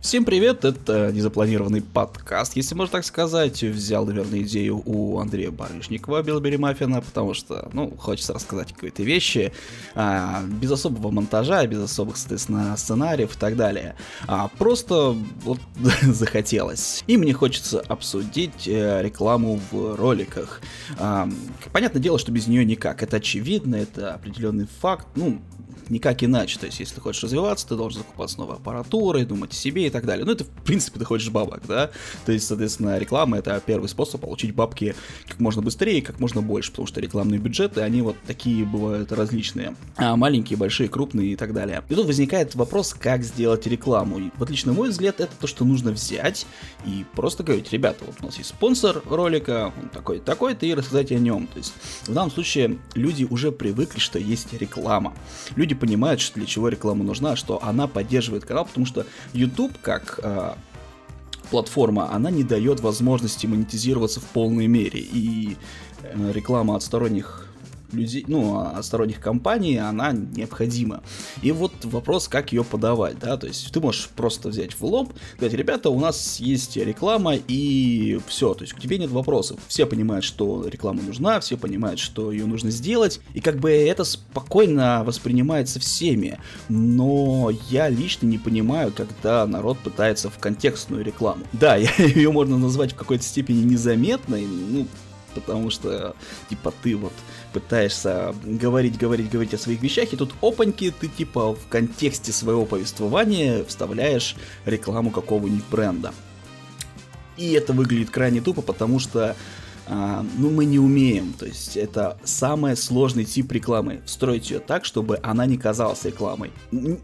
Всем привет, это незапланированный подкаст, если можно так сказать. Взял, наверное, идею у Андрея Барышникова, Билбери Маффина, потому что, ну, хочется рассказать какие-то вещи а, без особого монтажа, без особых, соответственно, сценариев и так далее. А, просто вот захотелось. И мне хочется обсудить э, рекламу в роликах. А, понятное дело, что без нее никак. Это очевидно, это определенный факт. Ну, никак иначе. То есть, если ты хочешь развиваться, ты должен закупаться новой аппаратурой, думать о себе и так далее. Ну, это, в принципе, ты хочешь бабок, да? То есть, соответственно, реклама — это первый способ получить бабки как можно быстрее и как можно больше, потому что рекламные бюджеты, они вот такие бывают различные. А маленькие, большие, крупные и так далее. И тут возникает вопрос, как сделать рекламу. И, вот лично мой взгляд, это то, что нужно взять и просто говорить, ребята, вот у нас есть спонсор ролика, он такой-то, такой-то, и рассказать о нем. То есть, в данном случае, люди уже привыкли, что есть реклама. Люди понимают, что для чего реклама нужна, что она поддерживает канал, потому что YouTube как э, платформа, она не дает возможности монетизироваться в полной мере. И э, реклама от сторонних людей, ну, а сторонних компаний, она необходима. И вот вопрос, как ее подавать, да, то есть ты можешь просто взять в лоб, сказать, ребята, у нас есть реклама, и все, то есть к тебе нет вопросов. Все понимают, что реклама нужна, все понимают, что ее нужно сделать, и как бы это спокойно воспринимается всеми, но я лично не понимаю, когда народ пытается в контекстную рекламу. Да, ее можно назвать в какой-то степени незаметной, ну, потому что, типа, ты вот пытаешься говорить, говорить, говорить о своих вещах, и тут опаньки, ты, типа, в контексте своего повествования вставляешь рекламу какого-нибудь бренда. И это выглядит крайне тупо, потому что а, ну, мы не умеем. То есть это самый сложный тип рекламы. Встроить ее так, чтобы она не казалась рекламой. Н-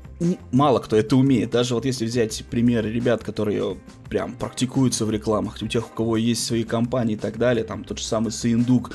мало кто это умеет. Даже вот если взять примеры ребят, которые прям практикуются в рекламах, у тех, у кого есть свои компании и так далее, там тот же самый Саиндук,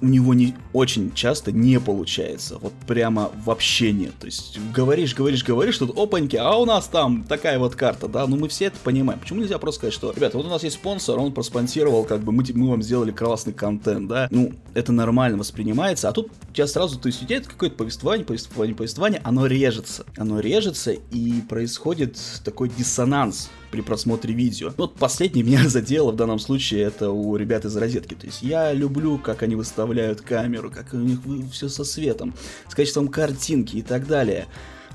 у него не очень часто не получается. Вот прямо вообще нет. То есть говоришь, говоришь, говоришь, тут опаньки, а у нас там такая вот карта, да, ну мы все это понимаем. Почему нельзя просто сказать, что, ребята, вот у нас есть спонсор, он проспонсировал, как бы мы, мы вам сделали классный контент, да, ну это нормально воспринимается, а тут у тебя сразу, то есть идет какое-то повествование, повествование, повествование, оно режется. Оно режется и происходит такой диссонанс при просмотре видео. Вот последний меня задело в данном случае это у ребят из розетки. То есть я люблю, как они выставляют камеру, как у них все со светом, с качеством картинки и так далее.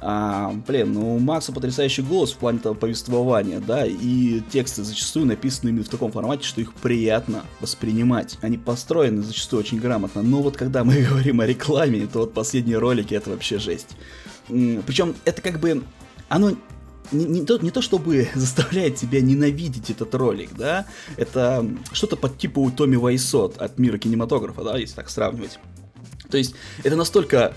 А, блин, ну у Макса потрясающий голос в плане того повествования, да, и тексты зачастую написаны именно в таком формате, что их приятно воспринимать. Они построены зачастую очень грамотно, но вот когда мы говорим о рекламе, то вот последние ролики это вообще жесть. Причем это как бы оно не, не, то, не то чтобы заставляет тебя ненавидеть этот ролик, да, это что-то под типу у Томми Вайсот от мира кинематографа, да, если так сравнивать. То есть это настолько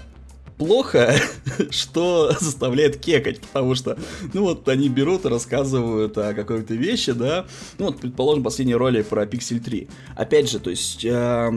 плохо, что заставляет кекать, потому что, ну вот, они берут и рассказывают о какой-то вещи, да, ну вот, предположим, последний ролик про Pixel 3. Опять же, то есть... Э,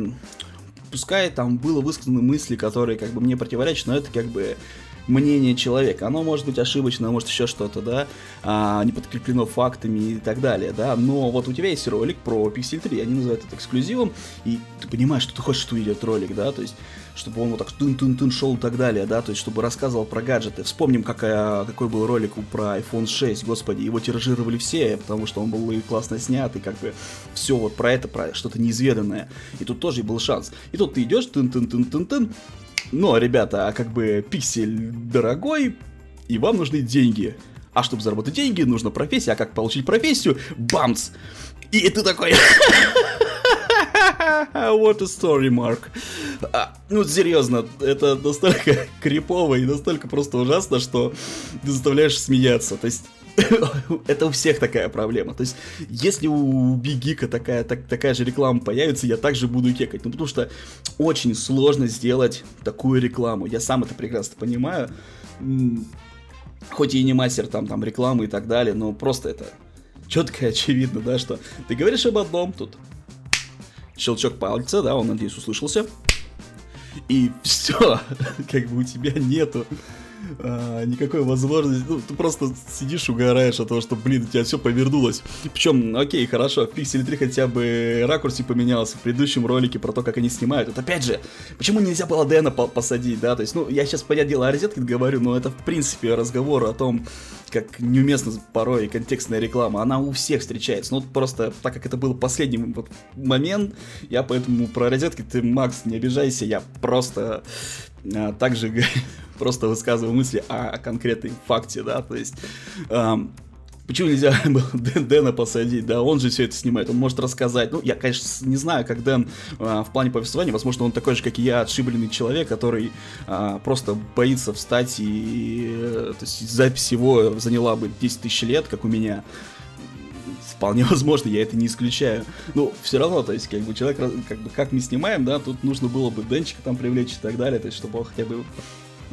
пускай там было высказаны мысли, которые как бы мне противоречат, но это как бы мнение человека. Оно может быть ошибочно, может еще что-то, да, а, не подкреплено фактами и так далее, да, но вот у тебя есть ролик про Pixel 3, они называют это эксклюзивом, и ты понимаешь, что ты хочешь, что идет ролик, да, то есть чтобы он вот так тын-тын-тын шел и так далее, да, то есть чтобы рассказывал про гаджеты. Вспомним, какая, какой был ролик про iPhone 6, господи, его тиражировали все, потому что он был и классно снят, и как бы все вот про это, про что-то неизведанное. И тут тоже был шанс. И тут ты идешь, тын-тын-тын-тын-тын, но, ребята, а как бы пиксель дорогой, и вам нужны деньги. А чтобы заработать деньги, нужна профессия. А как получить профессию? Бамс! И ты такой... What a story, Mark. А, ну, серьезно, это настолько крипово и настолько просто ужасно, что ты заставляешь смеяться. То есть, это у всех такая проблема. То есть, если у Бигика такая, так, такая же реклама появится, я также буду кекать. Ну, потому что очень сложно сделать такую рекламу. Я сам это прекрасно понимаю. Хоть и не мастер там, там рекламы и так далее, но просто это четко и очевидно, да, что ты говоришь об одном, тут щелчок пальца, да, он, надеюсь, услышался. И все, как бы у тебя нету а, никакой возможности. Ну, ты просто сидишь, угораешь от того, что, блин, у тебя все повернулось. Причем, окей, хорошо, в Pixel 3 хотя бы ракурсе поменялся в предыдущем ролике про то, как они снимают. Вот опять же, почему нельзя было Дэна по посадить, да? То есть, ну, я сейчас, понятное дело, о розетке говорю, но это, в принципе, разговор о том, как неуместно порой контекстная реклама, она у всех встречается. Ну, просто, так как это был последний вот момент, я поэтому про розетки, ты, Макс, не обижайся, я просто а, также просто высказываю мысли о, конкретной факте, да, то есть... Эм, Почему нельзя было Дэна посадить, да, он же все это снимает, он может рассказать. Ну, я, конечно, не знаю, как Дэн а, в плане повествования, возможно, он такой же, как и я, отшибленный человек, который а, просто боится встать и, э, то есть, запись его заняла бы 10 тысяч лет, как у меня. Вполне возможно, я это не исключаю. Ну, все равно, то есть, как бы, человек, как бы, как мы снимаем, да, тут нужно было бы Денчика там привлечь и так далее, то есть, чтобы он хотя бы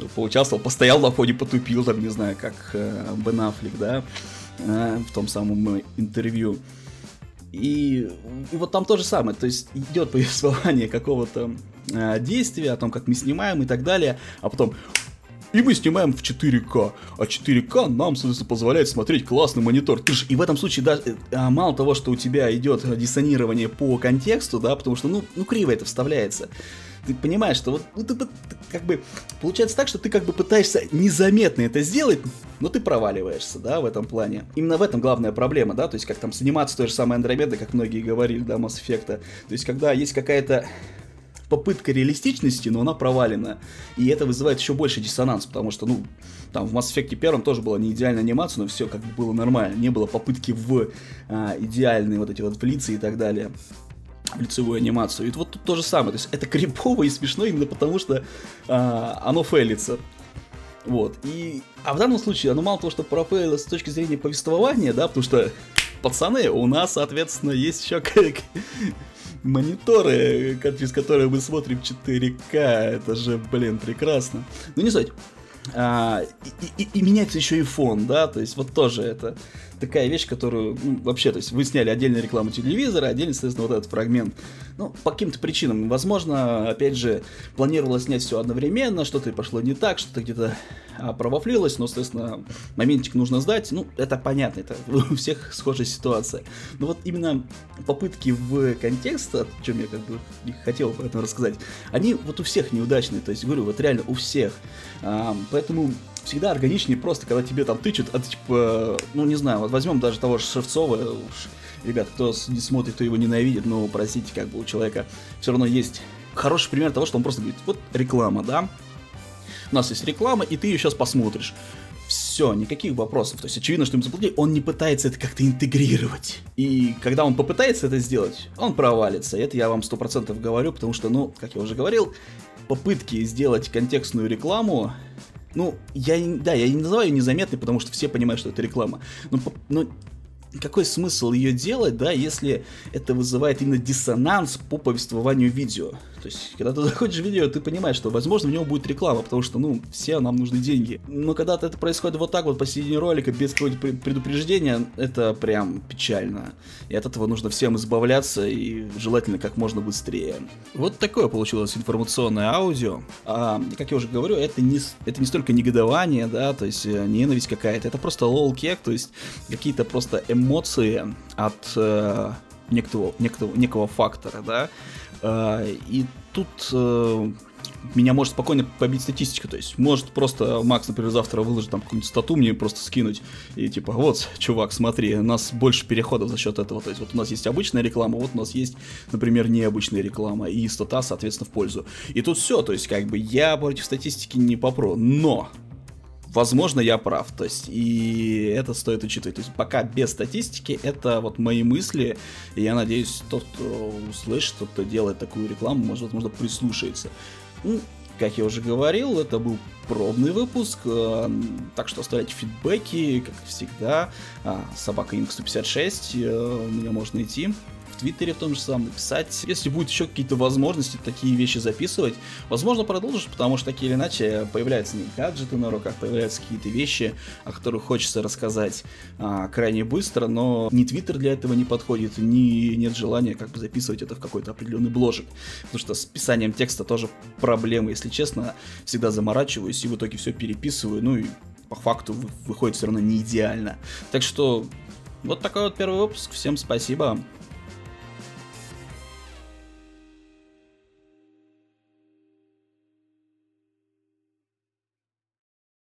поучаствовал, постоял на фоне, потупил, там, не знаю, как э, Бен Аффлек, да, э, в том самом интервью. И, и вот там то же самое, то есть идет повествование какого-то э, действия, о том, как мы снимаем и так далее, а потом и мы снимаем в 4К. А 4К нам, соответственно, позволяет смотреть классный монитор. Ты же, и в этом случае даже э, а, мало того, что у тебя идет диссонирование по контексту, да, потому что, ну, ну криво это вставляется ты понимаешь, что вот ну, ты, как бы получается так, что ты как бы пытаешься незаметно это сделать, но ты проваливаешься, да, в этом плане. Именно в этом главная проблема, да, то есть как там с анимацией той же самой Андромеды, как многие говорили, да, Mass Effect. То есть когда есть какая-то попытка реалистичности, но она провалена. И это вызывает еще больше диссонанс, потому что, ну, там в Mass Effect первом тоже была не идеальная анимация, но все как бы было нормально. Не было попытки в а, идеальные вот эти вот влиться и так далее лицевую анимацию. И вот тут то же самое. То есть это крипово и смешно именно потому, что а, оно фейлится. Вот. И, а в данном случае оно мало того, что профейлило с точки зрения повествования, да, потому что, пацаны, у нас, соответственно, есть еще мониторы, через которые мы смотрим 4К. Это же, блин, прекрасно. Ну, не суть. А, и, и, и меняется еще и фон, да, то есть вот тоже это такая вещь, которую ну, вообще, то есть вы сняли отдельную рекламу телевизора, отдельно, соответственно, вот этот фрагмент. Ну, по каким-то причинам. Возможно, опять же, планировалось снять все одновременно, что-то пошло не так, что-то где-то а, провафлилось, но, соответственно, моментик нужно сдать. Ну, это понятно, это у всех схожая ситуация. Но вот именно попытки в контекст, о чем я как бы хотел по этому рассказать, они вот у всех неудачные, то есть, говорю, вот реально у всех. Поэтому всегда органичнее просто, когда тебе там тычут, а ты типа, ну не знаю, вот возьмем даже того же Шевцова, уж, ребят, кто не смотрит, кто его ненавидит, но простите, как бы у человека все равно есть хороший пример того, что он просто говорит, вот реклама, да, у нас есть реклама, и ты ее сейчас посмотришь. Все, никаких вопросов. То есть очевидно, что им заплатили, он не пытается это как-то интегрировать. И когда он попытается это сделать, он провалится. Это я вам сто процентов говорю, потому что, ну, как я уже говорил, попытки сделать контекстную рекламу ну, я, да, я не называю ее незаметной, потому что все понимают, что это реклама. Но, но какой смысл ее делать, да, если это вызывает именно диссонанс по повествованию видео? То есть, когда ты заходишь в видео, ты понимаешь, что, возможно, в нем будет реклама, потому что, ну, все нам нужны деньги. Но когда это происходит вот так вот посередине ролика, без какого-то предупреждения, это прям печально. И от этого нужно всем избавляться, и желательно как можно быстрее. Вот такое получилось информационное аудио. А, как я уже говорю, это не, это не столько негодование, да, то есть э, ненависть какая-то, это просто лол-кек, то есть какие-то просто эмоции от э, некого, некого, некого фактора, да, а, и тут э, меня может спокойно побить статистика. То есть, может просто Макс, например, завтра выложит там какую-нибудь стату мне просто скинуть. И типа, вот, чувак, смотри, у нас больше переходов за счет этого. То есть, вот у нас есть обычная реклама, вот у нас есть, например, необычная реклама. И стата, соответственно, в пользу. И тут все. То есть, как бы я против статистики не попру. Но возможно, я прав. То есть, и это стоит учитывать. То есть, пока без статистики, это вот мои мысли. И я надеюсь, тот, кто услышит, тот, кто делает такую рекламу, может, возможно, прислушается. Ну, как я уже говорил, это был пробный выпуск, э, так что оставляйте фидбэки, как всегда. А, собака Инк 156, э, меня можно найти Твиттере в том же самом написать. Если будет еще какие-то возможности такие вещи записывать, возможно, продолжишь, потому что так или иначе появляются не гаджеты на руках, появляются какие-то вещи, о которых хочется рассказать а, крайне быстро, но ни Твиттер для этого не подходит, ни нет желания как бы записывать это в какой-то определенный бложек. Потому что с писанием текста тоже проблемы, если честно, всегда заморачиваюсь и в итоге все переписываю, ну и по факту выходит все равно не идеально. Так что вот такой вот первый выпуск. Всем спасибо.